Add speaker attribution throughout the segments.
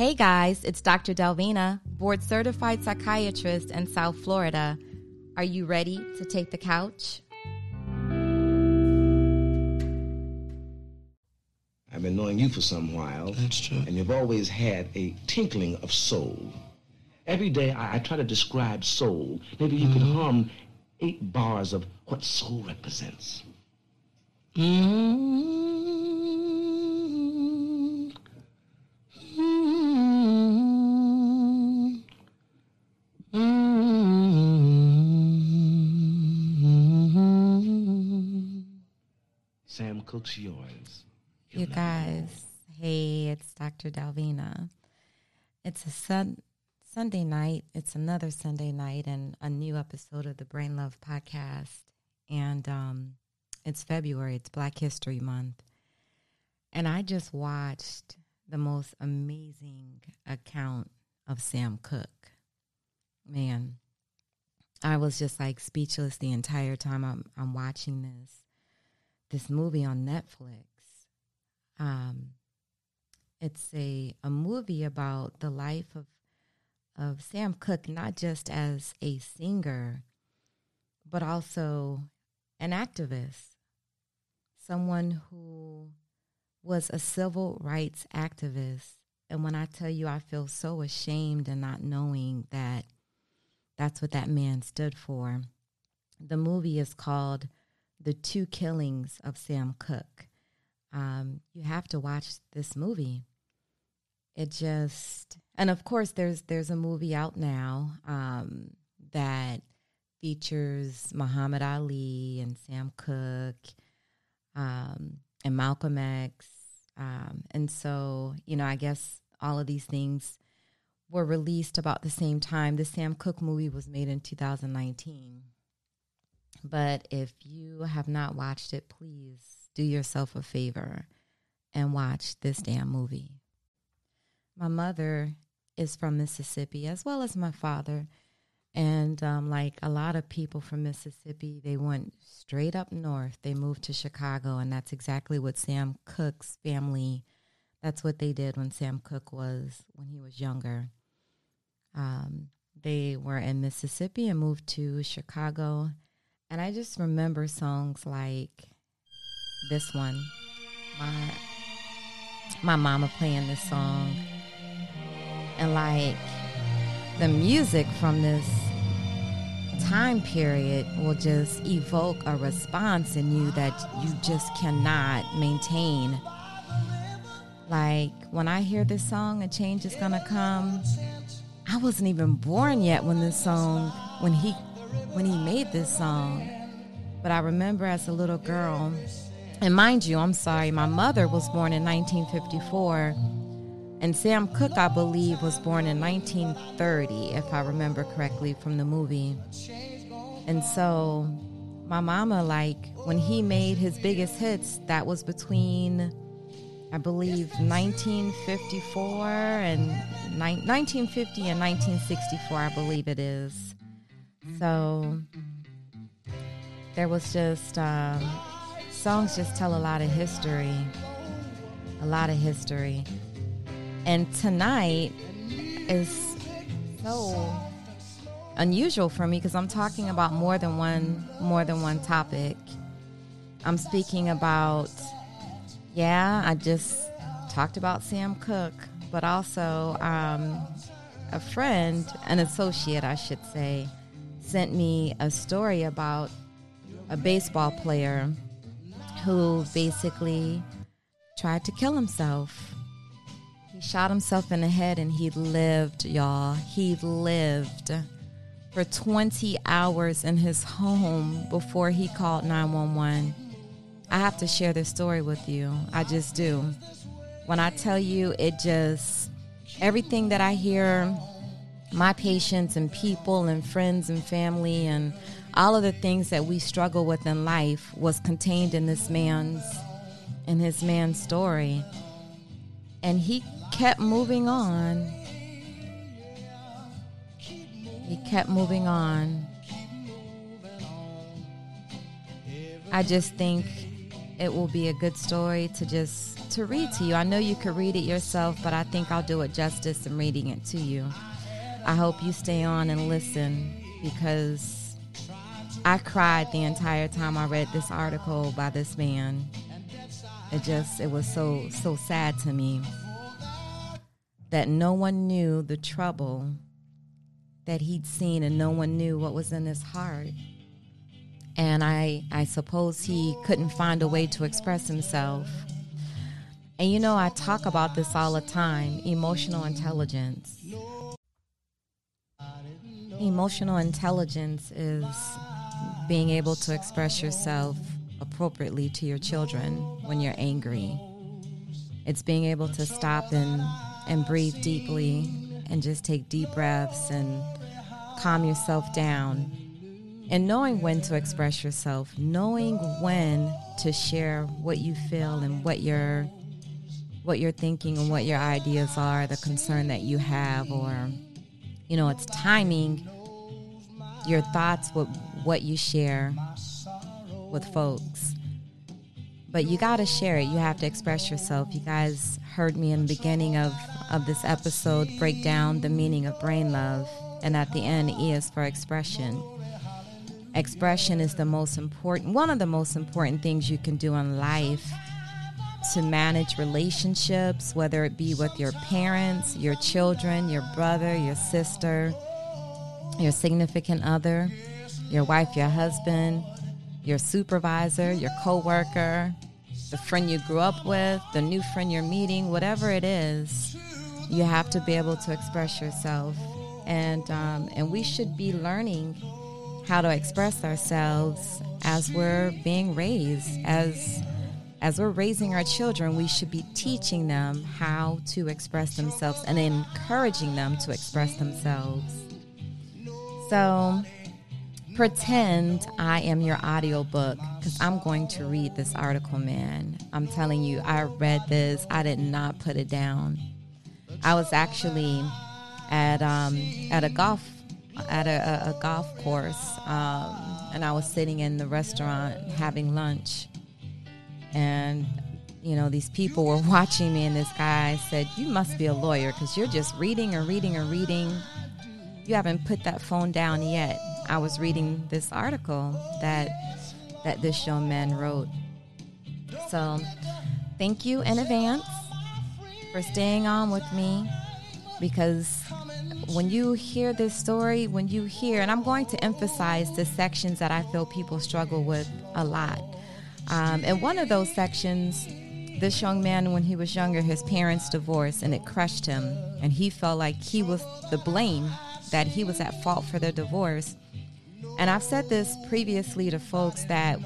Speaker 1: Hey guys, it's Dr. Delvina, board certified psychiatrist in South Florida. Are you ready to take the couch?
Speaker 2: I've been knowing you for some while.
Speaker 3: That's true.
Speaker 2: And you've always had a tinkling of soul. Every day I, I try to describe soul. Maybe you could hum eight bars of what soul represents.
Speaker 3: Mm-hmm.
Speaker 2: Yours.
Speaker 1: You guys, hey, it's Dr. Dalvina. It's a sun, Sunday night. It's another Sunday night and a new episode of the Brain Love podcast. And um, it's February, it's Black History Month. And I just watched the most amazing account of Sam Cooke. Man, I was just like speechless the entire time I'm, I'm watching this this movie on Netflix. Um, it's a a movie about the life of of Sam Cooke, not just as a singer, but also an activist, someone who was a civil rights activist. And when I tell you, I feel so ashamed and not knowing that that's what that man stood for. The movie is called the two killings of Sam Cooke. Um, you have to watch this movie. It just, and of course, there's there's a movie out now um, that features Muhammad Ali and Sam Cooke um, and Malcolm X, um, and so you know, I guess all of these things were released about the same time. The Sam Cooke movie was made in 2019. But if you have not watched it, please do yourself a favor and watch this damn movie. My mother is from Mississippi, as well as my father. And um, like a lot of people from Mississippi, they went straight up north. They moved to Chicago, and that's exactly what Sam Cooke's family. That's what they did when Sam Cooke was when he was younger. Um, they were in Mississippi and moved to Chicago, and I just remember songs like this one. My my mama playing this song. And like the music from this time period will just evoke a response in you that you just cannot maintain. Like when I hear this song, a change is gonna come. I wasn't even born yet when this song, when he when he made this song. But I remember as a little girl, and mind you, I'm sorry, my mother was born in 1954, and Sam Cooke, I believe, was born in 1930, if I remember correctly from the movie. And so my mama, like, when he made his biggest hits, that was between, I believe, 1954 and ni- 1950 and 1964, I believe it is. So there was just um, songs just tell a lot of history, a lot of history. And tonight is so unusual for me because I'm talking about more than one more than one topic. I'm speaking about yeah, I just talked about Sam Cooke, but also um, a friend, an associate, I should say, sent me a story about a baseball player who basically tried to kill himself. He shot himself in the head and he lived, y'all. He lived for 20 hours in his home before he called 911. I have to share this story with you. I just do. When I tell you, it just, everything that I hear my patients and people and friends and family and all of the things that we struggle with in life was contained in this man's in his man's story and he kept moving on he kept moving on i just think it will be a good story to just to read to you. I know you could read it yourself, but I think I'll do it justice in reading it to you. I hope you stay on and listen because I cried the entire time I read this article by this man. It just it was so so sad to me that no one knew the trouble that he'd seen and no one knew what was in his heart. And I I suppose he couldn't find a way to express himself. And you know, I talk about this all the time, emotional intelligence. Emotional intelligence is being able to express yourself appropriately to your children when you're angry. It's being able to stop and, and breathe deeply and just take deep breaths and calm yourself down. And knowing when to express yourself, knowing when to share what you feel and what you're what you're thinking and what your ideas are, the concern that you have or you know, it's timing your thoughts with what you share with folks. But you got to share it. You have to express yourself. You guys heard me in the beginning of, of this episode break down the meaning of brain love. And at the end, E is for expression. Expression is the most important, one of the most important things you can do in life to manage relationships, whether it be with your parents, your children, your brother, your sister, your significant other, your wife, your husband, your supervisor, your coworker, the friend you grew up with, the new friend you're meeting, whatever it is, you have to be able to express yourself. And, um, and we should be learning how to express ourselves as we're being raised. As, as we're raising our children, we should be teaching them how to express themselves and encouraging them to express themselves. So, pretend I am your audiobook because I'm going to read this article, man. I'm telling you, I read this, I did not put it down. I was actually at um, at a golf at a, a, a golf course, um, and I was sitting in the restaurant having lunch, and you know these people were watching me, and this guy said, "You must be a lawyer because you're just reading and reading and reading. You haven't put that phone down yet." I was reading this article that that this young man wrote. So, thank you in advance for staying on with me because when you hear this story, when you hear, and I'm going to emphasize the sections that I feel people struggle with a lot. Um, and one of those sections, this young man, when he was younger, his parents divorced and it crushed him. And he felt like he was the blame, that he was at fault for their divorce. And I've said this previously to folks that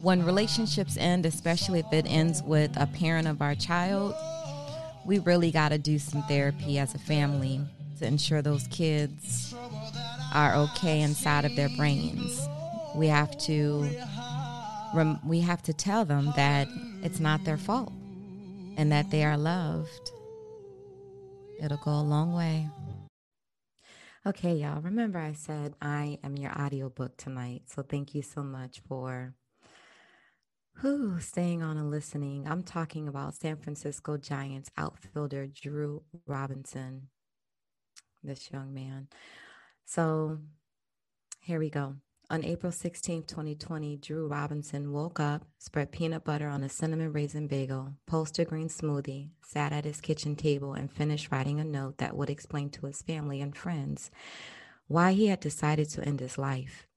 Speaker 1: when relationships end, especially if it ends with a parent of our child, we really got to do some therapy as a family to ensure those kids are okay inside of their brains. We have to we have to tell them that it's not their fault and that they are loved. It'll go a long way. Okay, y'all. Remember, I said I am your audiobook tonight. So thank you so much for who staying on and listening. I'm talking about San Francisco Giants outfielder Drew Robinson, this young man. So here we go. On April 16, 2020, Drew Robinson woke up, spread peanut butter on a cinnamon raisin bagel, posted a green smoothie, sat at his kitchen table, and finished writing a note that would explain to his family and friends why he had decided to end his life.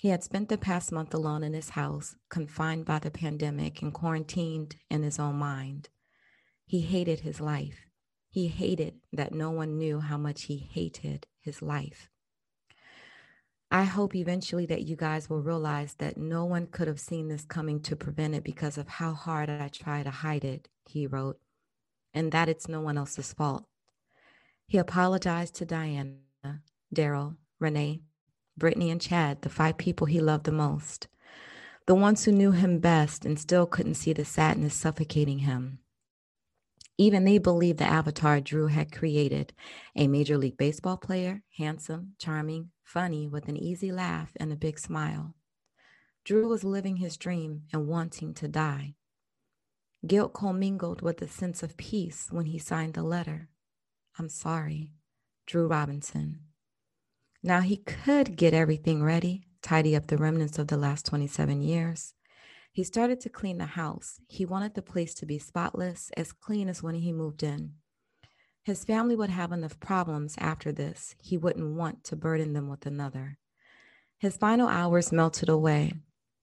Speaker 1: He had spent the past month alone in his house, confined by the pandemic and quarantined in his own mind. He hated his life. He hated that no one knew how much he hated his life. I hope eventually that you guys will realize that no one could have seen this coming to prevent it because of how hard I try to hide it, he wrote, and that it's no one else's fault. He apologized to Diana, Daryl, Renee, Brittany, and Chad, the five people he loved the most, the ones who knew him best and still couldn't see the sadness suffocating him. Even they believed the avatar Drew had created a Major League Baseball player, handsome, charming, funny, with an easy laugh and a big smile. Drew was living his dream and wanting to die. Guilt commingled with a sense of peace when he signed the letter. I'm sorry, Drew Robinson. Now he could get everything ready, tidy up the remnants of the last 27 years. He started to clean the house. He wanted the place to be spotless, as clean as when he moved in. His family would have enough problems after this. He wouldn't want to burden them with another. His final hours melted away.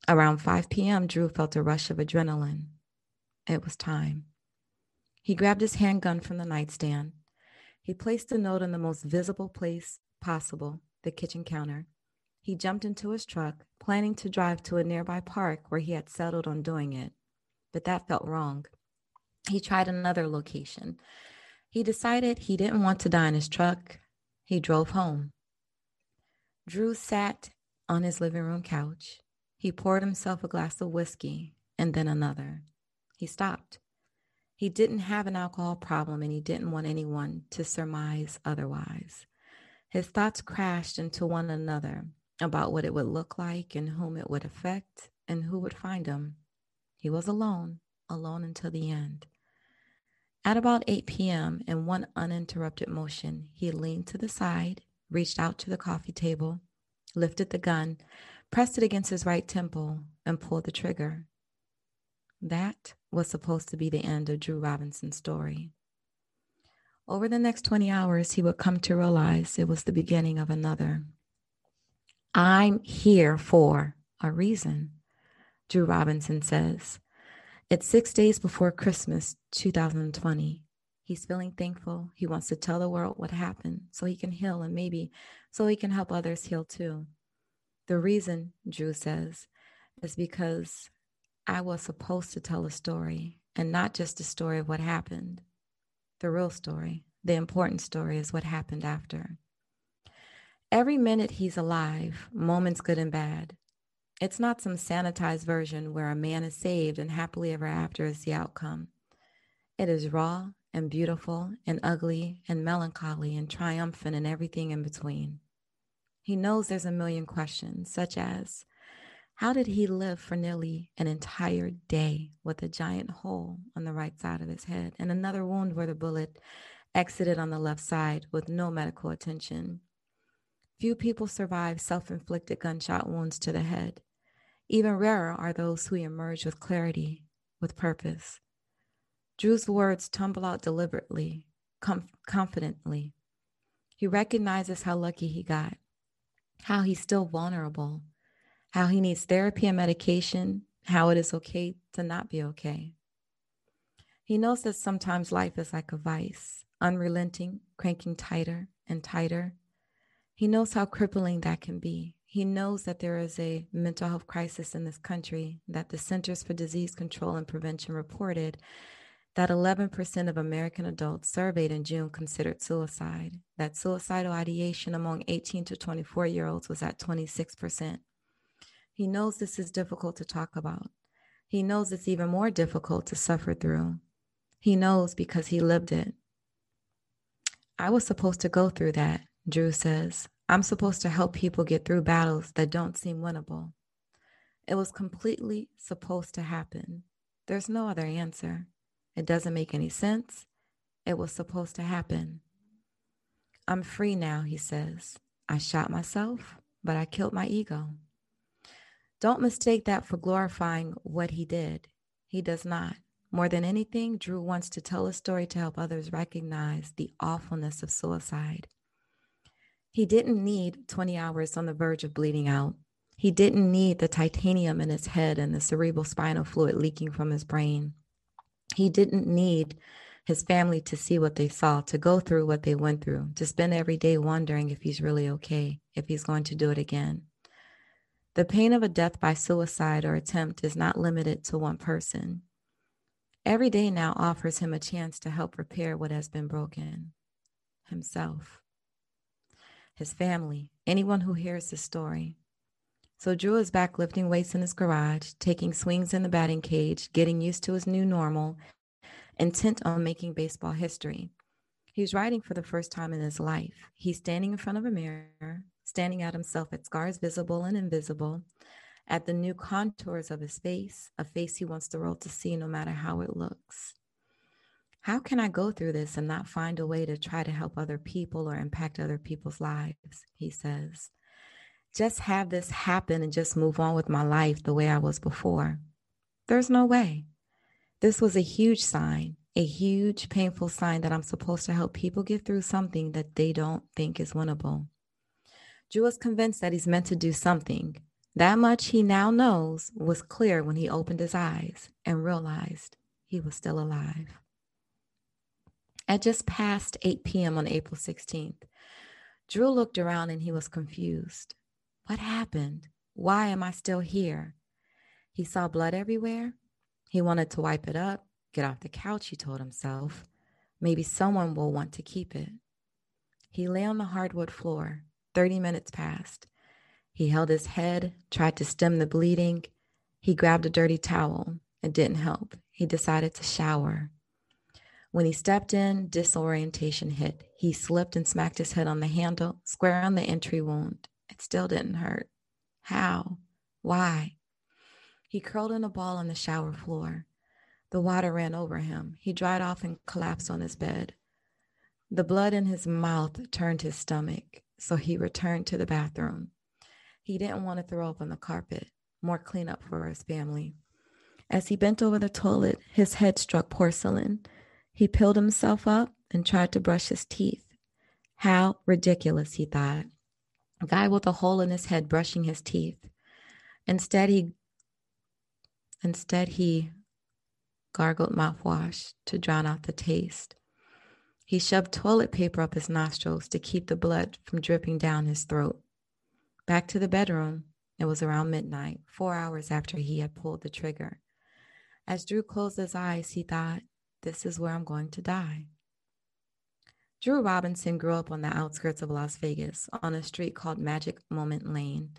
Speaker 1: Around 5 p.m., Drew felt a rush of adrenaline. It was time. He grabbed his handgun from the nightstand. He placed the note in the most visible place possible, the kitchen counter. He jumped into his truck, planning to drive to a nearby park where he had settled on doing it. But that felt wrong. He tried another location. He decided he didn't want to die in his truck. He drove home. Drew sat on his living room couch. He poured himself a glass of whiskey and then another. He stopped. He didn't have an alcohol problem and he didn't want anyone to surmise otherwise. His thoughts crashed into one another about what it would look like and whom it would affect and who would find him. He was alone, alone until the end. At about 8 p.m., in one uninterrupted motion, he leaned to the side, reached out to the coffee table, lifted the gun, pressed it against his right temple, and pulled the trigger. That was supposed to be the end of Drew Robinson's story. Over the next 20 hours, he would come to realize it was the beginning of another. I'm here for a reason, Drew Robinson says. It's six days before Christmas 2020. He's feeling thankful. He wants to tell the world what happened so he can heal and maybe so he can help others heal too. The reason, Drew says, is because I was supposed to tell a story and not just a story of what happened. The real story, the important story, is what happened after. Every minute he's alive, moments good and bad. It's not some sanitized version where a man is saved and happily ever after is the outcome. It is raw and beautiful and ugly and melancholy and triumphant and everything in between. He knows there's a million questions, such as how did he live for nearly an entire day with a giant hole on the right side of his head and another wound where the bullet exited on the left side with no medical attention? Few people survive self inflicted gunshot wounds to the head. Even rarer are those who emerge with clarity, with purpose. Drew's words tumble out deliberately, com- confidently. He recognizes how lucky he got, how he's still vulnerable, how he needs therapy and medication, how it is okay to not be okay. He knows that sometimes life is like a vice, unrelenting, cranking tighter and tighter. He knows how crippling that can be. He knows that there is a mental health crisis in this country that the Centers for Disease Control and Prevention reported that 11% of American adults surveyed in June considered suicide, that suicidal ideation among 18 to 24 year olds was at 26%. He knows this is difficult to talk about. He knows it's even more difficult to suffer through. He knows because he lived it. I was supposed to go through that, Drew says. I'm supposed to help people get through battles that don't seem winnable. It was completely supposed to happen. There's no other answer. It doesn't make any sense. It was supposed to happen. I'm free now, he says. I shot myself, but I killed my ego. Don't mistake that for glorifying what he did. He does not. More than anything, Drew wants to tell a story to help others recognize the awfulness of suicide. He didn't need 20 hours on the verge of bleeding out. He didn't need the titanium in his head and the cerebral spinal fluid leaking from his brain. He didn't need his family to see what they saw, to go through what they went through, to spend every day wondering if he's really okay, if he's going to do it again. The pain of a death by suicide or attempt is not limited to one person. Every day now offers him a chance to help repair what has been broken himself, his family, anyone who hears the story. So Drew is back lifting weights in his garage, taking swings in the batting cage, getting used to his new normal, intent on making baseball history. He's writing for the first time in his life. He's standing in front of a mirror, standing at himself at scars visible and invisible, at the new contours of his face, a face he wants the world to see no matter how it looks. How can I go through this and not find a way to try to help other people or impact other people's lives? He says. Just have this happen and just move on with my life the way I was before. There's no way. This was a huge sign, a huge, painful sign that I'm supposed to help people get through something that they don't think is winnable. Drew is convinced that he's meant to do something. That much he now knows was clear when he opened his eyes and realized he was still alive. At just past 8 p.m. on April 16th, Drew looked around and he was confused. What happened? Why am I still here? He saw blood everywhere. He wanted to wipe it up, get off the couch, he told himself. Maybe someone will want to keep it. He lay on the hardwood floor. 30 minutes passed. He held his head, tried to stem the bleeding. He grabbed a dirty towel. It didn't help. He decided to shower. When he stepped in, disorientation hit. He slipped and smacked his head on the handle, square on the entry wound. It still didn't hurt. How? Why? He curled in a ball on the shower floor. The water ran over him. He dried off and collapsed on his bed. The blood in his mouth turned his stomach, so he returned to the bathroom. He didn't want to throw up on the carpet. More cleanup for his family. As he bent over the toilet, his head struck porcelain. He peeled himself up and tried to brush his teeth. How ridiculous, he thought. A guy with a hole in his head brushing his teeth. Instead, he instead he gargled mouthwash to drown out the taste. He shoved toilet paper up his nostrils to keep the blood from dripping down his throat. Back to the bedroom. It was around midnight, four hours after he had pulled the trigger. As Drew closed his eyes, he thought, This is where I'm going to die. Drew Robinson grew up on the outskirts of Las Vegas on a street called Magic Moment Lane.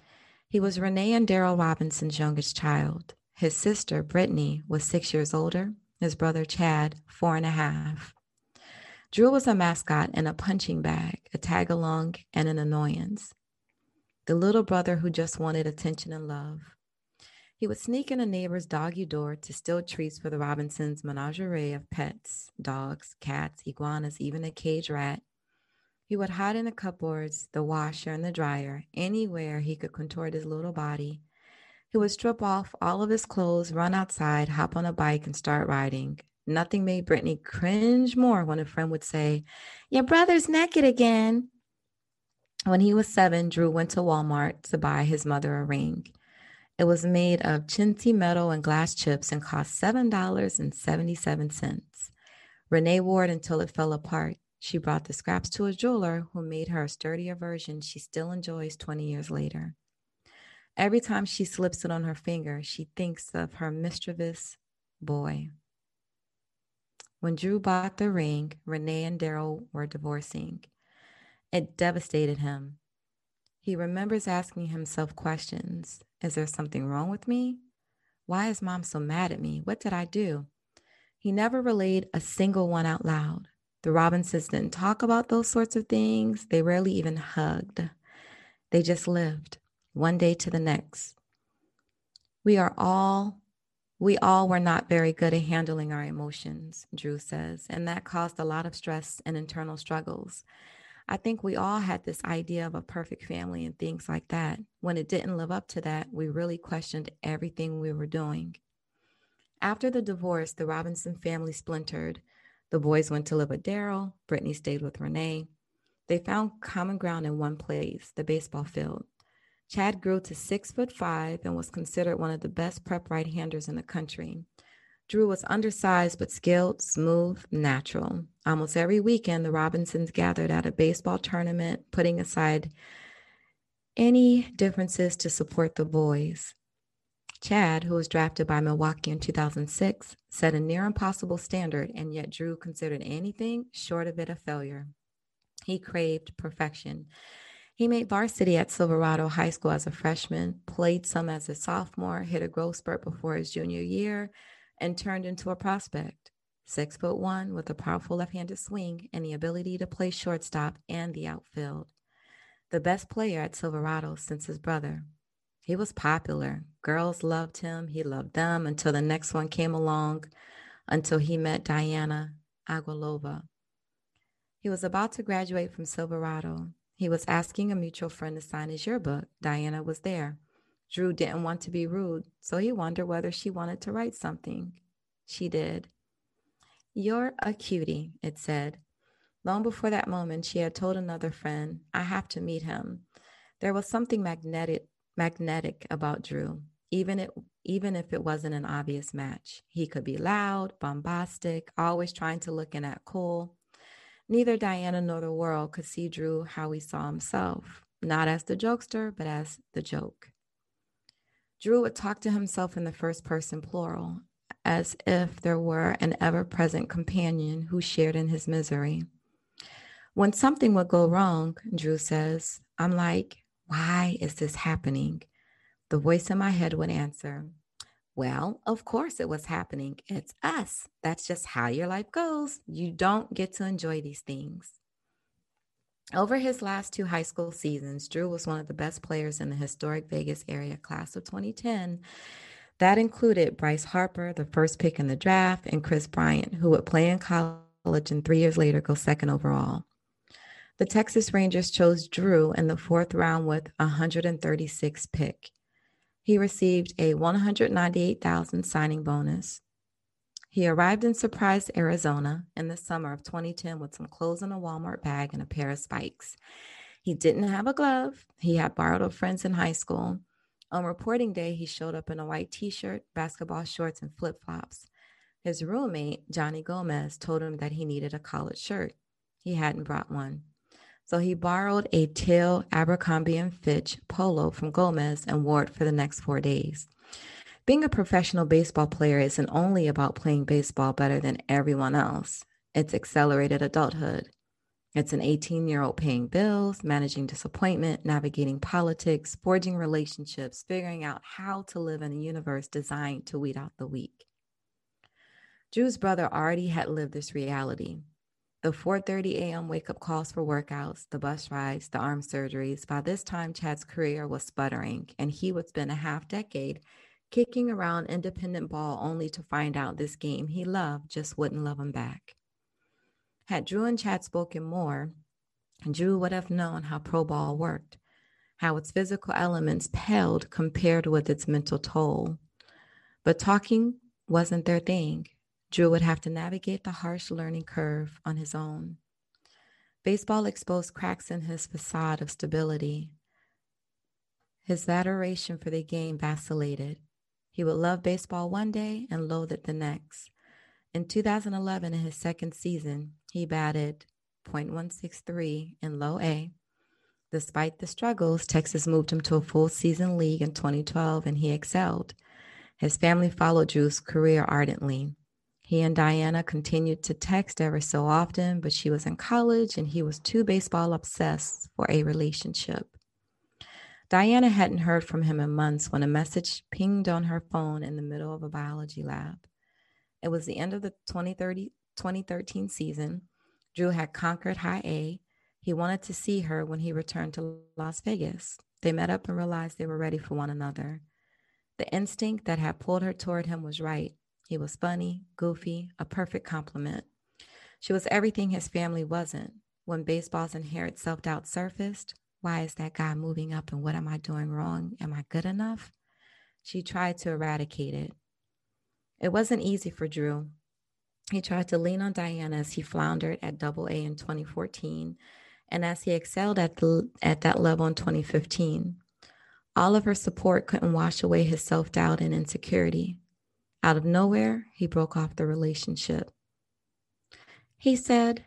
Speaker 1: He was Renee and Daryl Robinson's youngest child. His sister, Brittany, was six years older, his brother, Chad, four and a half. Drew was a mascot and a punching bag, a tag along, and an annoyance. The little brother who just wanted attention and love. He would sneak in a neighbor's doggy door to steal treats for the Robinsons' menagerie of pets dogs, cats, iguanas, even a cage rat. He would hide in the cupboards, the washer, and the dryer, anywhere he could contort his little body. He would strip off all of his clothes, run outside, hop on a bike, and start riding. Nothing made Brittany cringe more when a friend would say, Your brother's naked again. When he was seven, Drew went to Walmart to buy his mother a ring. It was made of chintzy metal and glass chips and cost $7.77. Renee wore it until it fell apart. She brought the scraps to a jeweler who made her a sturdier version she still enjoys 20 years later. Every time she slips it on her finger, she thinks of her mischievous boy. When Drew bought the ring, Renee and Daryl were divorcing. It devastated him. He remembers asking himself questions Is there something wrong with me? Why is mom so mad at me? What did I do? He never relayed a single one out loud. The Robinsons didn't talk about those sorts of things. They rarely even hugged. They just lived one day to the next. We are all, we all were not very good at handling our emotions, Drew says, and that caused a lot of stress and internal struggles. I think we all had this idea of a perfect family and things like that. When it didn't live up to that, we really questioned everything we were doing. After the divorce, the Robinson family splintered. The boys went to live with Daryl. Brittany stayed with Renee. They found common ground in one place, the baseball field. Chad grew to six foot five and was considered one of the best prep right handers in the country. Drew was undersized but skilled, smooth, natural. Almost every weekend, the Robinsons gathered at a baseball tournament, putting aside any differences to support the boys. Chad, who was drafted by Milwaukee in 2006, set a near impossible standard, and yet Drew considered anything short of it a failure. He craved perfection. He made varsity at Silverado High School as a freshman, played some as a sophomore, hit a growth spurt before his junior year, and turned into a prospect. Six foot one with a powerful left handed swing and the ability to play shortstop and the outfield. The best player at Silverado since his brother. He was popular. Girls loved him. He loved them until the next one came along, until he met Diana Aguilova. He was about to graduate from Silverado. He was asking a mutual friend to sign his yearbook. Diana was there. Drew didn't want to be rude, so he wondered whether she wanted to write something. She did. You're a cutie, it said. Long before that moment, she had told another friend, I have to meet him. There was something magnetic magnetic about Drew, even it even if it wasn't an obvious match. He could be loud, bombastic, always trying to look and act cool. Neither Diana nor the world could see Drew how he saw himself, not as the jokester, but as the joke. Drew would talk to himself in the first person plural, as if there were an ever present companion who shared in his misery. When something would go wrong, Drew says, I'm like, why is this happening? The voice in my head would answer, Well, of course it was happening. It's us. That's just how your life goes. You don't get to enjoy these things. Over his last two high school seasons, Drew was one of the best players in the historic Vegas area class of 2010. That included Bryce Harper, the first pick in the draft, and Kris Bryant, who would play in college and three years later go second overall. The Texas Rangers chose Drew in the fourth round with 136 pick. He received a 198,000 signing bonus. He arrived in Surprise, Arizona in the summer of 2010 with some clothes in a Walmart bag and a pair of spikes. He didn't have a glove. He had borrowed a friend's in high school. On reporting day, he showed up in a white t shirt, basketball shorts, and flip flops. His roommate, Johnny Gomez, told him that he needed a collared shirt. He hadn't brought one. So he borrowed a teal Abercrombie and Fitch polo from Gomez and wore it for the next four days. Being a professional baseball player isn't only about playing baseball better than everyone else, it's accelerated adulthood. It's an 18 year old paying bills, managing disappointment, navigating politics, forging relationships, figuring out how to live in a universe designed to weed out the weak. Drew's brother already had lived this reality. The 4:30 a.m. wake-up calls for workouts, the bus rides, the arm surgeries. By this time, Chad's career was sputtering, and he would spend a half decade kicking around independent ball only to find out this game he loved just wouldn't love him back. Had Drew and Chad spoken more, Drew would have known how pro ball worked, how its physical elements paled compared with its mental toll. But talking wasn't their thing. Drew would have to navigate the harsh learning curve on his own. Baseball exposed cracks in his facade of stability. His adoration for the game vacillated. He would love baseball one day and loathe it the next. In 2011, in his second season, he batted .163 in low A. Despite the struggles, Texas moved him to a full season league in 2012 and he excelled. His family followed Drew's career ardently. He and Diana continued to text ever so often, but she was in college and he was too baseball obsessed for a relationship. Diana hadn't heard from him in months when a message pinged on her phone in the middle of a biology lab. It was the end of the 2013 season. Drew had conquered high A. He wanted to see her when he returned to Las Vegas. They met up and realized they were ready for one another. The instinct that had pulled her toward him was right. He was funny, goofy, a perfect compliment. She was everything his family wasn't. When baseball's inherent self doubt surfaced, why is that guy moving up and what am I doing wrong? Am I good enough? She tried to eradicate it. It wasn't easy for Drew. He tried to lean on Diana as he floundered at double A in 2014 and as he excelled at, the, at that level in 2015. All of her support couldn't wash away his self doubt and insecurity. Out of nowhere, he broke off the relationship. He said,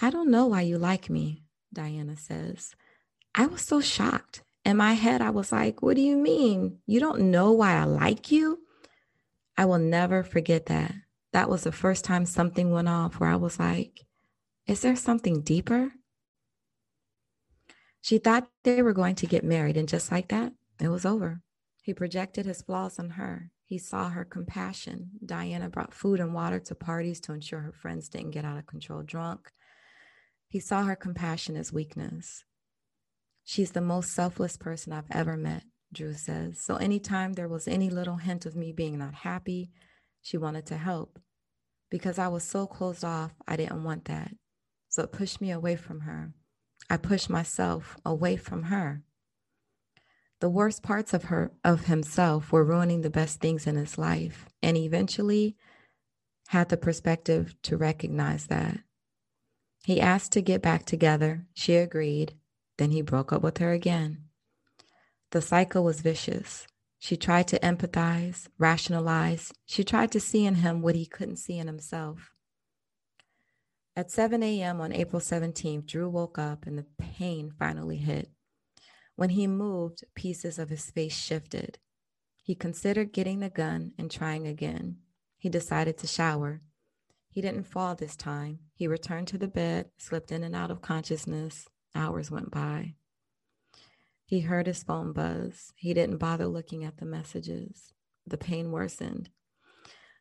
Speaker 1: I don't know why you like me, Diana says. I was so shocked. In my head, I was like, What do you mean? You don't know why I like you? I will never forget that. That was the first time something went off where I was like, Is there something deeper? She thought they were going to get married, and just like that, it was over. He projected his flaws on her. He saw her compassion. Diana brought food and water to parties to ensure her friends didn't get out of control drunk. He saw her compassion as weakness. She's the most selfless person I've ever met. Drew says. So anytime there was any little hint of me being not happy, she wanted to help. Because I was so closed off, I didn't want that. So it pushed me away from her. I pushed myself away from her. The worst parts of her of himself were ruining the best things in his life, and eventually had the perspective to recognize that. He asked to get back together. She agreed. Then he broke up with her again. The cycle was vicious. She tried to empathize, rationalize. She tried to see in him what he couldn't see in himself. At 7 a.m. on April 17th, Drew woke up and the pain finally hit. When he moved, pieces of his face shifted. He considered getting the gun and trying again. He decided to shower. He didn't fall this time. He returned to the bed, slipped in and out of consciousness. Hours went by. He heard his phone buzz. He didn't bother looking at the messages. The pain worsened.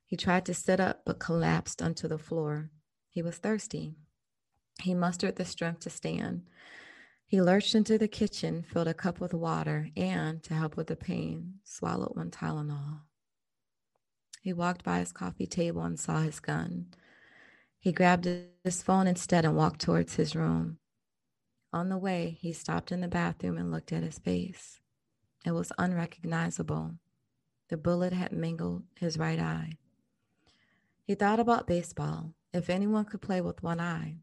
Speaker 1: He tried to sit up but collapsed onto the floor. He was thirsty. He mustered the strength to stand. He lurched into the kitchen, filled a cup with water, and, to help with the pain, swallowed one Tylenol. He walked by his coffee table and saw his gun. He grabbed his phone instead and walked towards his room. On the way, he stopped in the bathroom and looked at his face. It was unrecognizable. The bullet had mingled his right eye. He thought about baseball, if anyone could play with one eye,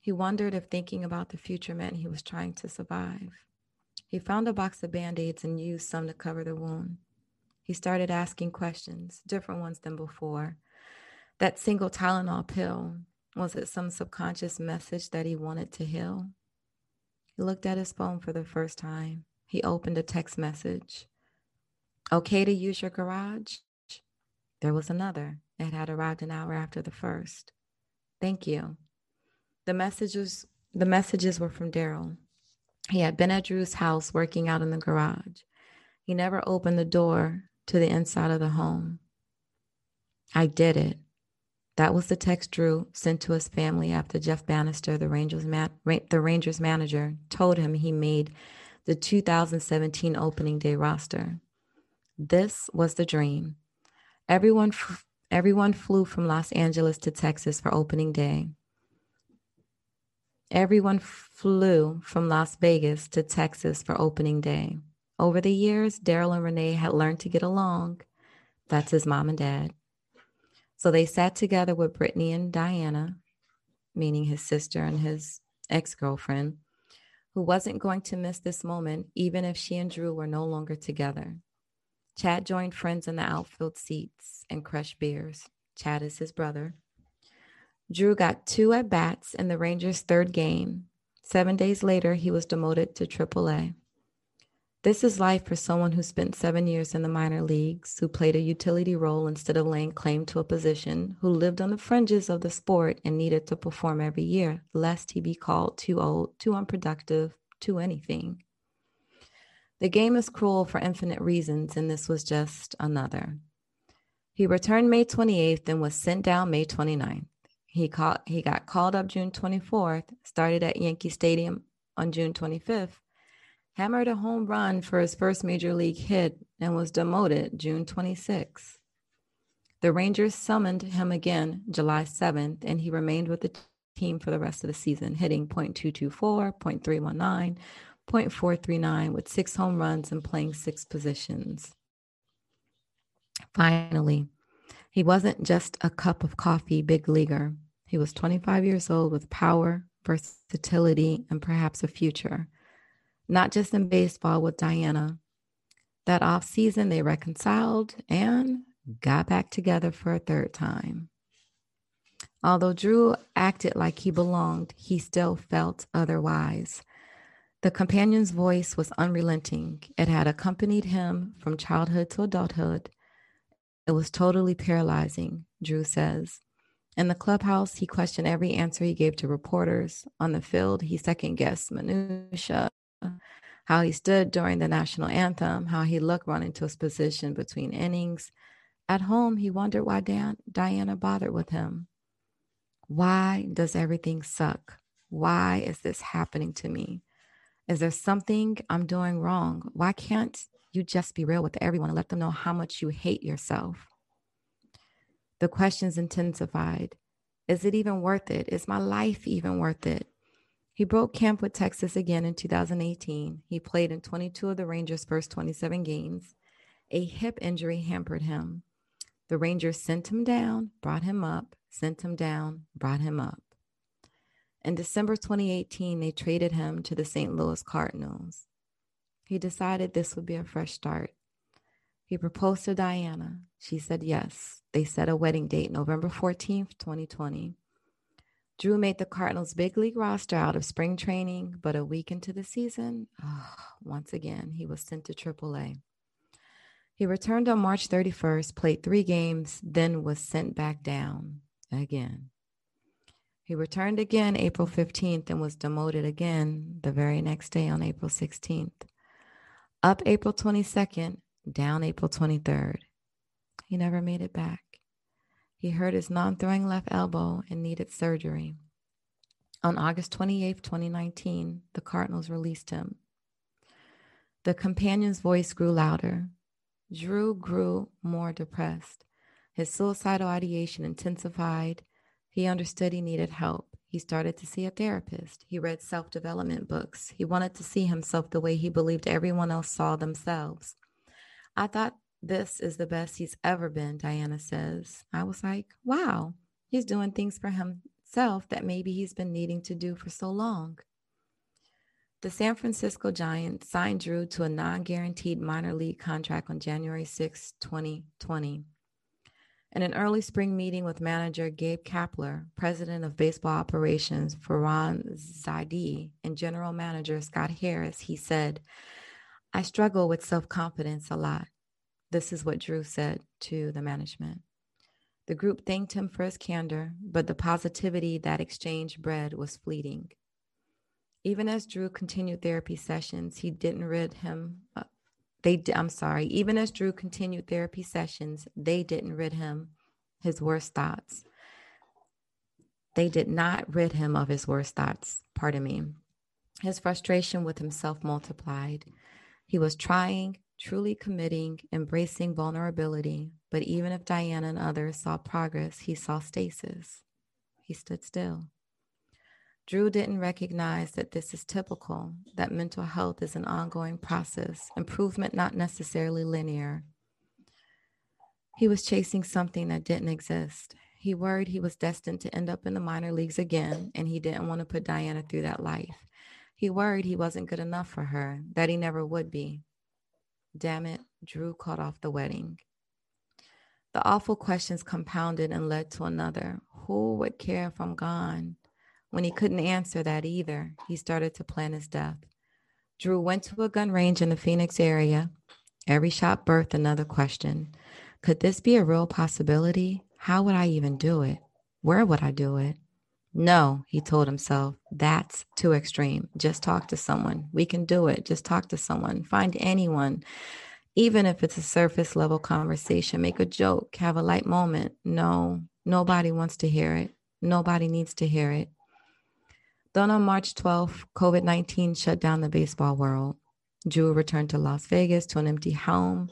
Speaker 1: he wondered if thinking about the future meant he was trying to survive. He found a box of band aids and used some to cover the wound. He started asking questions, different ones than before. That single Tylenol pill, was it some subconscious message that he wanted to heal? Looked at his phone for the first time. He opened a text message. Okay to use your garage? There was another. It had arrived an hour after the first. Thank you. The messages the messages were from Daryl. He had been at Drew's house working out in the garage. He never opened the door to the inside of the home. I did it. That was the text Drew sent to his family after Jeff Banister, the Rangers, the Rangers manager, told him he made the 2017 opening day roster. This was the dream. Everyone f- Everyone flew from Los Angeles to Texas for opening day. Everyone flew from Las Vegas to Texas for opening day. Over the years, Daryl and Renee had learned to get along. That's his mom and dad. So they sat together with Brittany and Diana, meaning his sister and his ex girlfriend, who wasn't going to miss this moment, even if she and Drew were no longer together. Chad joined friends in the outfield seats and crushed beers. Chad is his brother. Drew got two at bats in the Rangers' third game. Seven days later, he was demoted to AAA. This is life for someone who spent seven years in the minor leagues, who played a utility role instead of laying claim to a position, who lived on the fringes of the sport and needed to perform every year, lest he be called too old, too unproductive, too anything. The game is cruel for infinite reasons, and this was just another. He returned May 28th and was sent down May 29th. He, caught, he got called up June 24th, started at Yankee Stadium on June 25th, hammered a home run for his first major league hit, and was demoted June 26. The Rangers summoned him again July 7th, and he remained with the team for the rest of the season, hitting .224, .319, .439 with six home runs and playing six positions. Finally, he wasn't just a cup of coffee big leaguer. He was 25 years old with power, versatility, and perhaps a future. Not just in baseball with Diana. That off season, they reconciled and got back together for a third time. Although Drew acted like he belonged, he still felt otherwise. The companion's voice was unrelenting. It had accompanied him from childhood to adulthood. It was totally paralyzing, Drew says. In the clubhouse, he questioned every answer he gave to reporters. On the field, he second guessed minutia, how he stood during the national anthem, how he looked running to his position between innings. At home, he wondered why Dan- Diana bothered with him. Why does everything suck? Why is this happening to me? Is there something I'm doing wrong? Why can't You just be real with everyone and let them know how much you hate yourself. The questions intensified. Is it even worth it? Is my life even worth it? He broke camp with Texas again in 2018. He played in 22 of the Rangers' first 27 games. A hip injury hampered him. The Rangers sent him down, brought him up, sent him down, brought him up. In December 2018, they traded him to the St. Louis Cardinals. He decided this would be a fresh start. He proposed to Diana. She said yes. They set a wedding date, November 14th, 2020. Drew made the Cardinals' big league roster out of spring training, but a week into the season, oh, once again, he was sent to AAA. He returned on March 31st, played three games, then was sent back down again. He returned again April 15th and was demoted again the very next day on April 16th. Up April 22nd, down April 23rd. He never made it back. He hurt his non throwing left elbow and needed surgery. On August 28, 2019, the Cardinals released him. The companion's voice grew louder. Drew grew more depressed. His suicidal ideation intensified. He understood he needed help. He started to see a therapist. He read self development books. He wanted to see himself the way he believed everyone else saw themselves. I thought this is the best he's ever been, Diana says. I was like, wow, he's doing things for himself that maybe he's been needing to do for so long. The San Francisco Giants signed Drew to a non guaranteed minor league contract on January 6, 2020. In an early spring meeting with manager Gabe Kapler, president of baseball operations Farhan Zaidi, and general manager Scott Harris, he said, I struggle with self confidence a lot. This is what Drew said to the management. The group thanked him for his candor, but the positivity that exchange bred was fleeting. Even as Drew continued therapy sessions, he didn't rid him. Uh, they, I'm sorry. Even as Drew continued therapy sessions, they didn't rid him his worst thoughts. They did not rid him of his worst thoughts. Pardon me. His frustration with himself multiplied. He was trying, truly committing, embracing vulnerability. But even if Diana and others saw progress, he saw stasis. He stood still. Drew didn't recognize that this is typical, that mental health is an ongoing process, improvement not necessarily linear. He was chasing something that didn't exist. He worried he was destined to end up in the minor leagues again, and he didn't want to put Diana through that life. He worried he wasn't good enough for her, that he never would be. Damn it, Drew called off the wedding. The awful questions compounded and led to another. Who would care if I'm gone? When he couldn't answer that either, he started to plan his death. Drew went to a gun range in the Phoenix area. Every shot birthed another question. Could this be a real possibility? How would I even do it? Where would I do it? No, he told himself, that's too extreme. Just talk to someone. We can do it. Just talk to someone. Find anyone. Even if it's a surface level conversation, make a joke, have a light moment. No, nobody wants to hear it. Nobody needs to hear it. Then on March 12th, COVID 19 shut down the baseball world. Drew returned to Las Vegas to an empty home,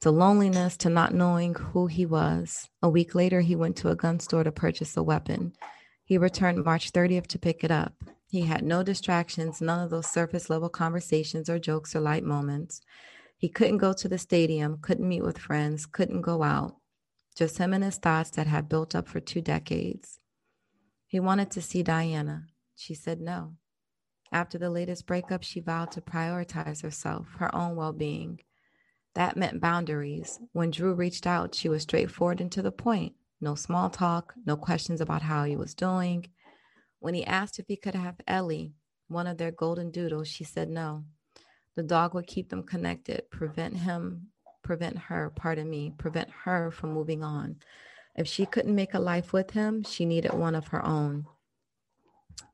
Speaker 1: to loneliness, to not knowing who he was. A week later, he went to a gun store to purchase a weapon. He returned March 30th to pick it up. He had no distractions, none of those surface level conversations or jokes or light moments. He couldn't go to the stadium, couldn't meet with friends, couldn't go out. Just him and his thoughts that had built up for two decades. He wanted to see Diana, she said no. After the latest breakup, she vowed to prioritize herself, her own well being. That meant boundaries. When Drew reached out, she was straightforward and to the point. No small talk, no questions about how he was doing. When he asked if he could have Ellie, one of their golden doodles, she said no. The dog would keep them connected, prevent him, prevent her, pardon me, prevent her from moving on. If she couldn't make a life with him, she needed one of her own.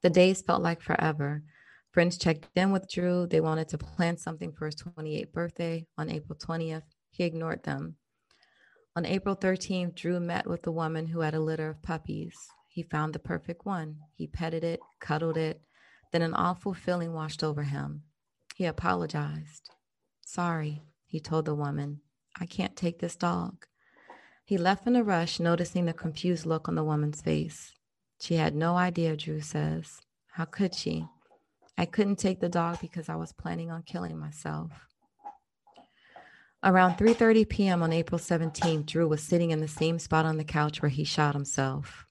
Speaker 1: The days felt like forever. Friends checked in with Drew. They wanted to plan something for his 28th birthday on April 20th. He ignored them. On April 13th, Drew met with a woman who had a litter of puppies. He found the perfect one. He petted it, cuddled it. Then an awful feeling washed over him. He apologized. Sorry, he he told the woman. I can't take this dog. He left in a rush, noticing the confused look on the woman's face. She had no idea, Drew says. How could she? I couldn't take the dog because I was planning on killing myself. Around 3:30 p.m. on April 17th, Drew was sitting in the same spot on the couch where he shot himself.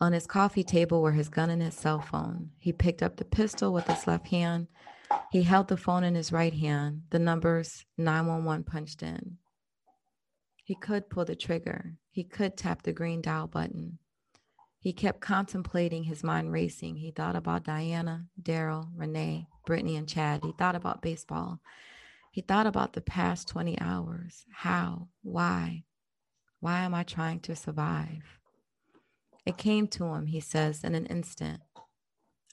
Speaker 1: On his coffee table were his gun and his cell phone. He picked up the pistol with his left hand. He held the phone in his right hand, the numbers 911 punched in. He could pull the trigger. He could tap the green dial button. He kept contemplating, his mind racing. He thought about Diana, Daryl, Renee, Brittany, and Chad. He thought about baseball. He thought about the past 20 hours. How? Why? Why am I trying to survive? It came to him, he says, in an instant.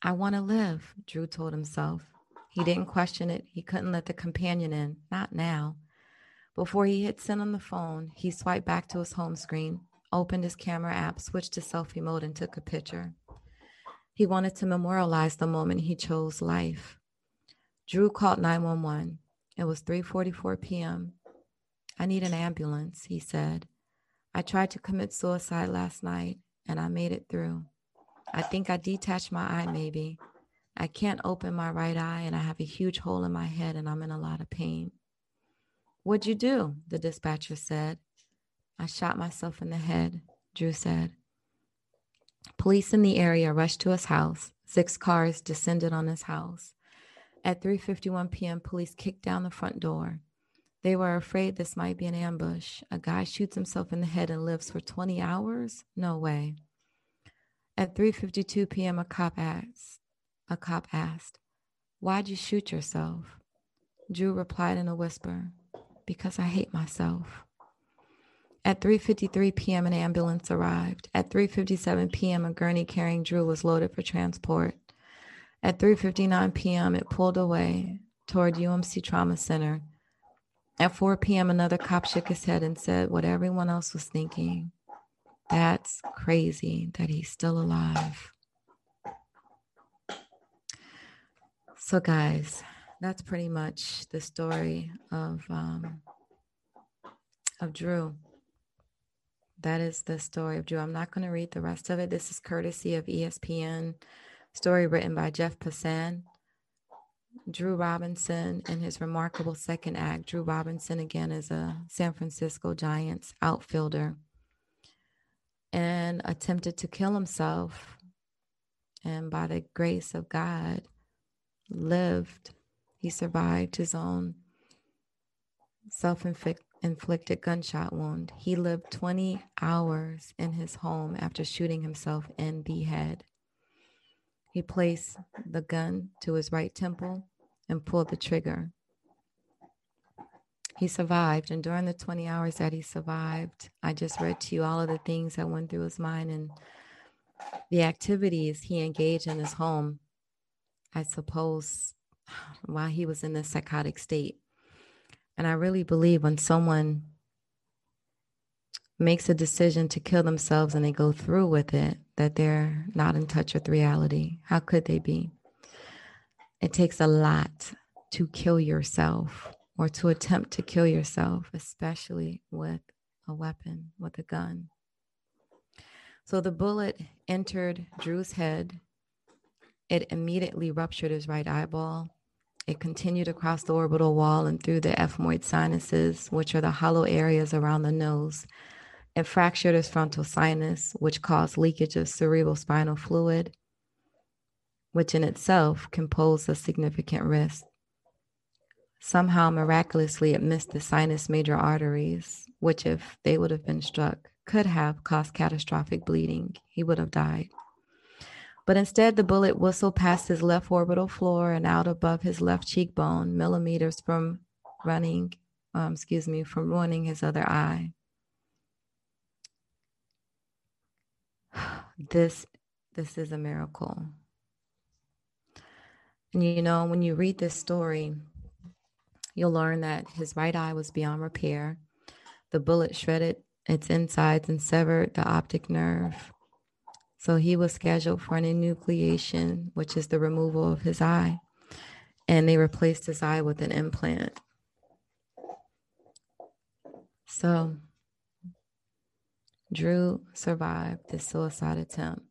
Speaker 1: I want to live, Drew told himself. He didn't question it. He couldn't let the companion in, not now. Before he hit send on the phone, he swiped back to his home screen, opened his camera app, switched to selfie mode, and took a picture. He wanted to memorialize the moment he chose life. Drew called 911. It was 3:44 p.m. I need an ambulance, he said. I tried to commit suicide last night and I made it through. I think I detached my eye maybe. I can't open my right eye and I have a huge hole in my head and I'm in a lot of pain. What'd you do? The dispatcher said. I shot myself in the head, Drew said. Police in the area rushed to his house. Six cars descended on his house. At 3:51 p.m., police kicked down the front door. They were afraid this might be an ambush. A guy shoots himself in the head and lives for 20 hours? No way. At 3:52 p.m., a cop asked, a cop asked, "Why'd you shoot yourself?" Drew replied in a whisper, because I hate myself. At 3:53 p.m. an ambulance arrived. At 3:57 p.m. a gurney carrying Drew was loaded for transport. At 3:59 p.m. it pulled away toward UMC Trauma Center. At 4 p.m. another cop shook his head and said what everyone else was thinking. That's crazy that he's still alive. So guys, that's pretty much the story of um, of Drew. That is the story of Drew. I'm not going to read the rest of it. This is courtesy of ESPN. Story written by Jeff Passan. Drew Robinson in his remarkable second act. Drew Robinson again is a San Francisco Giants outfielder and attempted to kill himself. And by the grace of God, lived he survived his own self inflicted gunshot wound. He lived 20 hours in his home after shooting himself in the head. He placed the gun to his right temple and pulled the trigger. He survived, and during the 20 hours that he survived, I just read to you all of the things that went through his mind and the activities he engaged in his home. I suppose while he was in this psychotic state. And I really believe when someone makes a decision to kill themselves and they go through with it, that they're not in touch with reality. How could they be? It takes a lot to kill yourself or to attempt to kill yourself, especially with a weapon, with a gun. So the bullet entered Drew's head. It immediately ruptured his right eyeball. It continued across the orbital wall and through the ethmoid sinuses, which are the hollow areas around the nose. It fractured his frontal sinus, which caused leakage of cerebral spinal fluid, which in itself can pose a significant risk. Somehow, miraculously, it missed the sinus major arteries, which, if they would have been struck, could have caused catastrophic bleeding. He would have died. But instead, the bullet whistled past his left orbital floor and out above his left cheekbone, millimeters from running, um, excuse me, from ruining his other eye. This, this is a miracle. And you know, when you read this story, you'll learn that his right eye was beyond repair. The bullet shredded its insides and severed the optic nerve. So he was scheduled for an enucleation, which is the removal of his eye. And they replaced his eye with an implant. So, Drew survived this suicide attempt.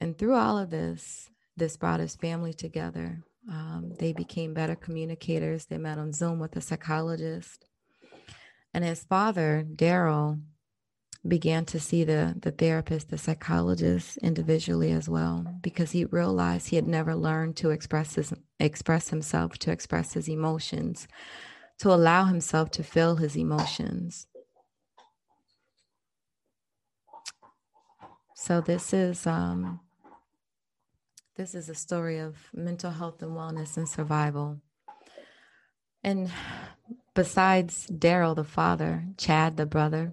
Speaker 1: And through all of this, this brought his family together. Um, they became better communicators. They met on Zoom with a psychologist. And his father, Daryl, began to see the, the therapist, the psychologist individually as well, because he realized he had never learned to express his express himself, to express his emotions, to allow himself to feel his emotions. So this is um, this is a story of mental health and wellness and survival. And besides Daryl, the father, Chad, the brother,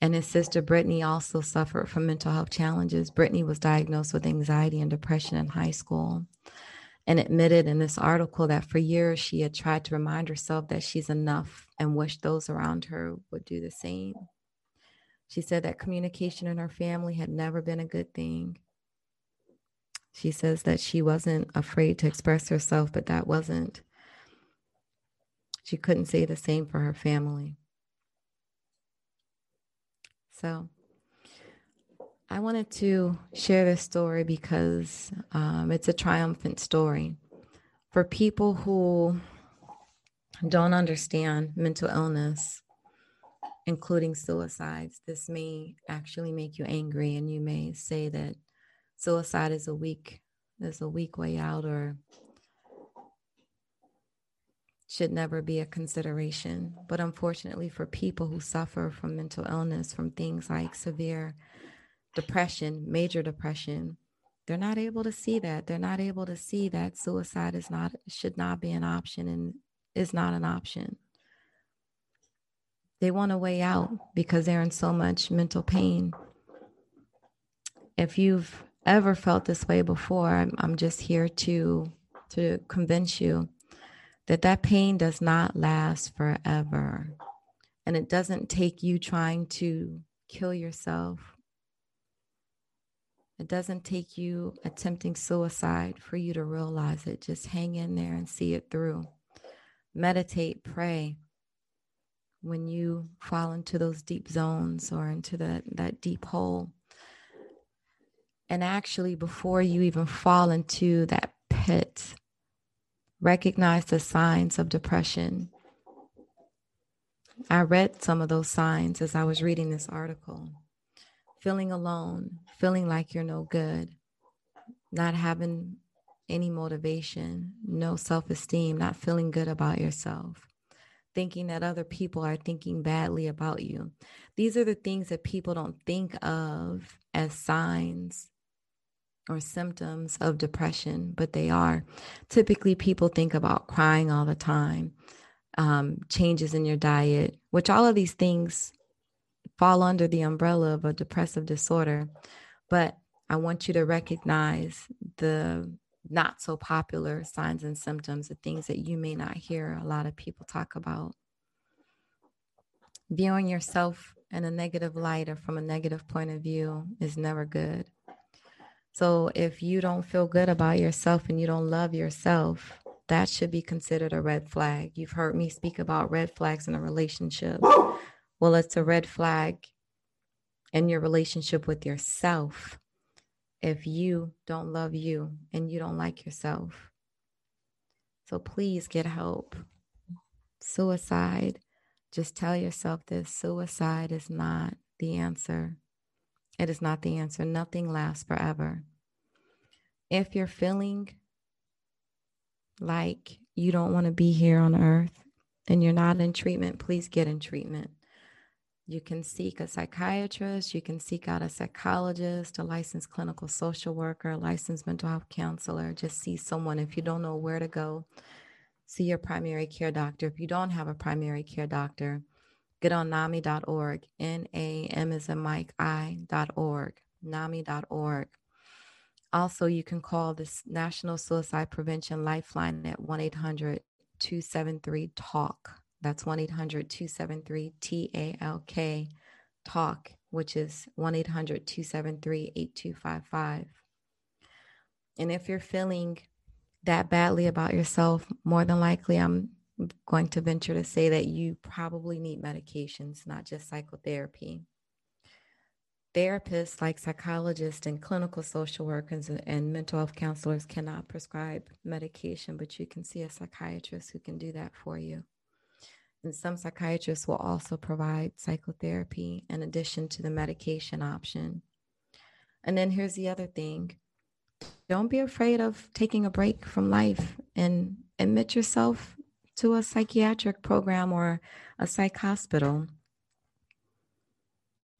Speaker 1: and his sister Brittany also suffered from mental health challenges. Brittany was diagnosed with anxiety and depression in high school and admitted in this article that for years she had tried to remind herself that she's enough and wished those around her would do the same. She said that communication in her family had never been a good thing. She says that she wasn't afraid to express herself, but that wasn't, she couldn't say the same for her family. So I wanted to share this story because um, it's a triumphant story for people who don't understand mental illness including suicides. This may actually make you angry, and you may say that suicide is a weak is a weak way out or should never be a consideration. But unfortunately, for people who suffer from mental illness, from things like severe depression, major depression, they're not able to see that. They're not able to see that suicide is not should not be an option and is not an option. They want a way out because they're in so much mental pain. If you've ever felt this way before, I'm, I'm just here to to convince you that that pain does not last forever. And it doesn't take you trying to kill yourself. It doesn't take you attempting suicide for you to realize it. Just hang in there and see it through. Meditate, pray, when you fall into those deep zones or into that, that deep hole. And actually, before you even fall into that pit, recognize the signs of depression. I read some of those signs as I was reading this article feeling alone, feeling like you're no good, not having any motivation, no self esteem, not feeling good about yourself thinking that other people are thinking badly about you. These are the things that people don't think of as signs or symptoms of depression, but they are. Typically, people think about crying all the time, um, changes in your diet, which all of these things fall under the umbrella of a depressive disorder. But I want you to recognize the not so popular signs and symptoms, the things that you may not hear a lot of people talk about. Viewing yourself in a negative light or from a negative point of view is never good. So if you don't feel good about yourself and you don't love yourself, that should be considered a red flag. You've heard me speak about red flags in a relationship. Well, it's a red flag in your relationship with yourself if you don't love you and you don't like yourself. So please get help. Suicide, just tell yourself this suicide is not the answer. It is not the answer. Nothing lasts forever. If you're feeling like you don't want to be here on earth and you're not in treatment, please get in treatment. You can seek a psychiatrist, you can seek out a psychologist, a licensed clinical social worker, a licensed mental health counselor. Just see someone. If you don't know where to go, see your primary care doctor. If you don't have a primary care doctor, get on NAMI.org, N A M is a Mike I.org, NAMI.org. Also, you can call this National Suicide Prevention Lifeline at 1 800 273 TALK. That's 1 800 273 TALK talk, which is 1 800 273 8255. And if you're feeling that badly about yourself, more than likely, I'm going to venture to say that you probably need medications, not just psychotherapy. Therapists, like psychologists and clinical social workers and mental health counselors, cannot prescribe medication, but you can see a psychiatrist who can do that for you. And some psychiatrists will also provide psychotherapy in addition to the medication option. And then here's the other thing don't be afraid of taking a break from life and admit yourself to a psychiatric program or a psych hospital.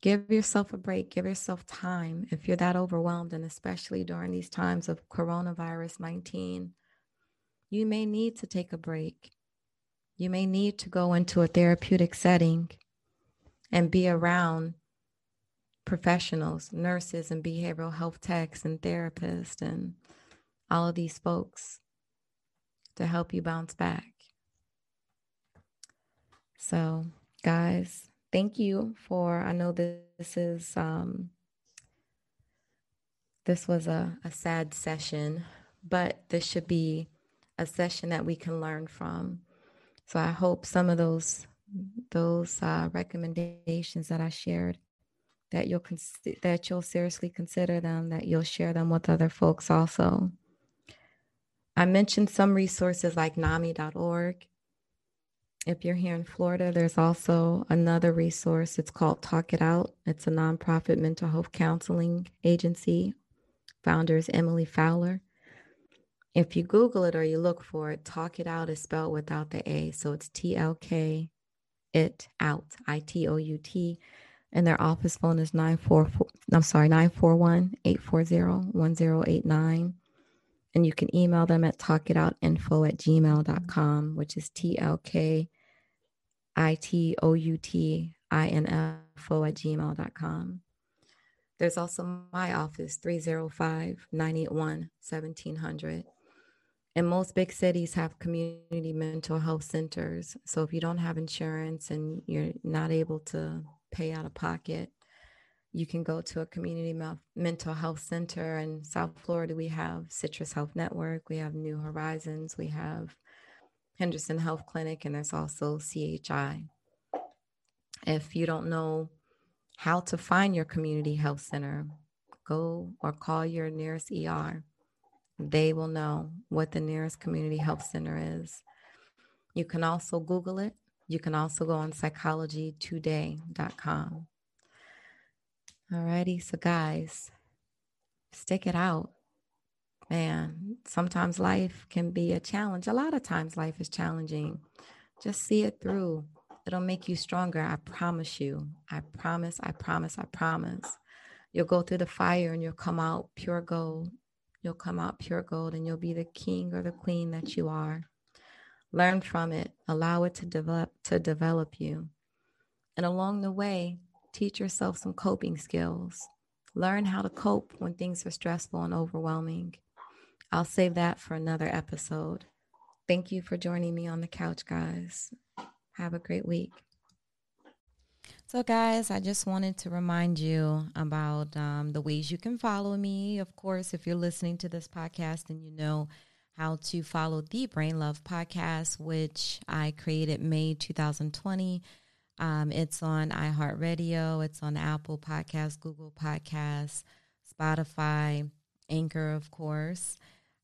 Speaker 1: Give yourself a break, give yourself time if you're that overwhelmed, and especially during these times of coronavirus 19. You may need to take a break. You may need to go into a therapeutic setting and be around professionals, nurses, and behavioral health techs and therapists, and all of these folks to help you bounce back. So, guys, thank you for. I know this is um, this was a, a sad session, but this should be a session that we can learn from. So I hope some of those those uh, recommendations that I shared that you'll that you'll seriously consider them, that you'll share them with other folks also. I mentioned some resources like NAMI.org. If you're here in Florida, there's also another resource. It's called Talk It Out. It's a nonprofit mental health counseling agency. Founder is Emily Fowler. If you Google it or you look for it, Talk It Out is spelled without the A. So it's T L K it out, I T O U T. And their office phone is 944 I'm sorry 941-840-1089 and you can email them at talkitoutinfo at gmail.com which is T-L-K I-T-O-U-T-I-N-F-O at gmail.com there's also my office 305-981-1700 and most big cities have community mental health centers so if you don't have insurance and you're not able to pay out of pocket. You can go to a community mental health center in South Florida. We have Citrus Health Network, we have New Horizons, we have Henderson Health Clinic, and there's also CHI. If you don't know how to find your community health center, go or call your nearest ER. They will know what the nearest community health center is. You can also Google it you can also go on psychologytoday.com. Alrighty, so guys, stick it out. Man, sometimes life can be a challenge. A lot of times life is challenging. Just see it through. It'll make you stronger. I promise you. I promise, I promise, I promise. You'll go through the fire and you'll come out pure gold. You'll come out pure gold and you'll be the king or the queen that you are. Learn from it, allow it to develop to develop you. And along the way, teach yourself some coping skills. Learn how to cope when things are stressful and overwhelming. I'll save that for another episode. Thank you for joining me on the couch, guys. Have a great week. So, guys, I just wanted to remind you about um, the ways you can follow me. Of course, if you're listening to this podcast and you know how to follow the Brain Love podcast, which I created May 2020. Um, it's on iHeartRadio, it's on Apple Podcasts, Google Podcasts, Spotify, Anchor, of course.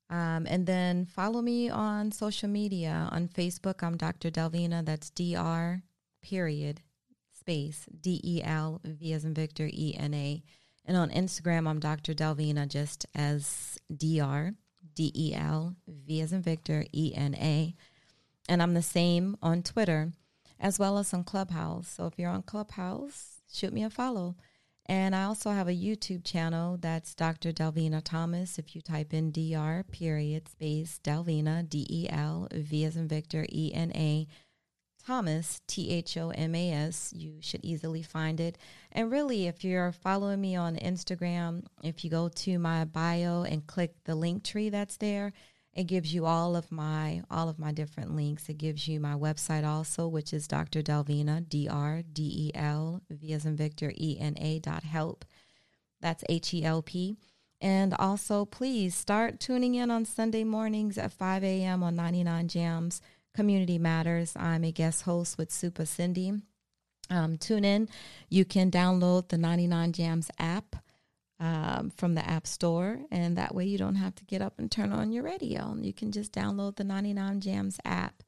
Speaker 1: Um, and then follow me on social media. On Facebook, I'm Dr. Delvena. That's D-R, period, space, D-E-L, V as in Victor, E-N-A. And on Instagram, I'm Dr. Delvena, just as D-R. D E L, V as in Victor, E N A. And I'm the same on Twitter as well as on Clubhouse. So if you're on Clubhouse, shoot me a follow. And I also have a YouTube channel that's Dr. Delvena Thomas. If you type in DR period space Delvena, D E L, V as in Victor, E N A, Thomas, T H O M A S. You should easily find it. And really, if you're following me on Instagram, if you go to my bio and click the Linktree that's there, it gives you all of my all of my different links. It gives you my website also, which is Dr. Delvena, D R D E L V as in Victor E N A dot help. That's H E L P. And also, please start tuning in on Sunday mornings at 5 a.m. on 99 Jams Community Matters. I'm a guest host with Super Cindy. Um, tune in. You can download the 99 Jams app um, from the App Store, and that way you don't have to get up and turn on your radio. You can just download the 99 Jams app.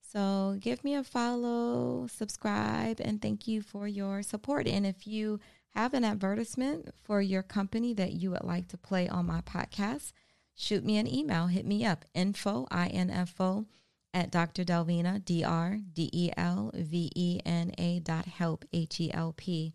Speaker 1: So give me a follow, subscribe, and thank you for your support. And if you have an advertisement for your company that you would like to play on my podcast, shoot me an email. Hit me up, info, I-N-F-O, at Dr. Delvena, D-R-D-E-L-V-E-N-A dot help, H-E-L-P.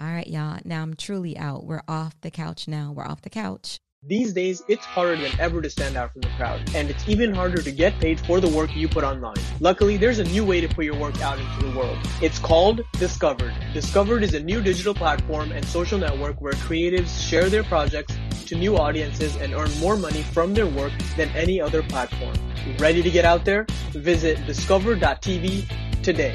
Speaker 1: All right, y'all. Now I'm truly out. We're off the couch now. We're off the couch.
Speaker 3: These days, it's harder than ever to stand out from the crowd, and it's even harder to get paid for the work you put online. Luckily, there's a new way to put your work out into the world. It's called Discovered. Discovered is a new digital platform and social network where creatives share their projects to new audiences and earn more money from their work than any other platform. Ready to get out there? Visit discover.tv today.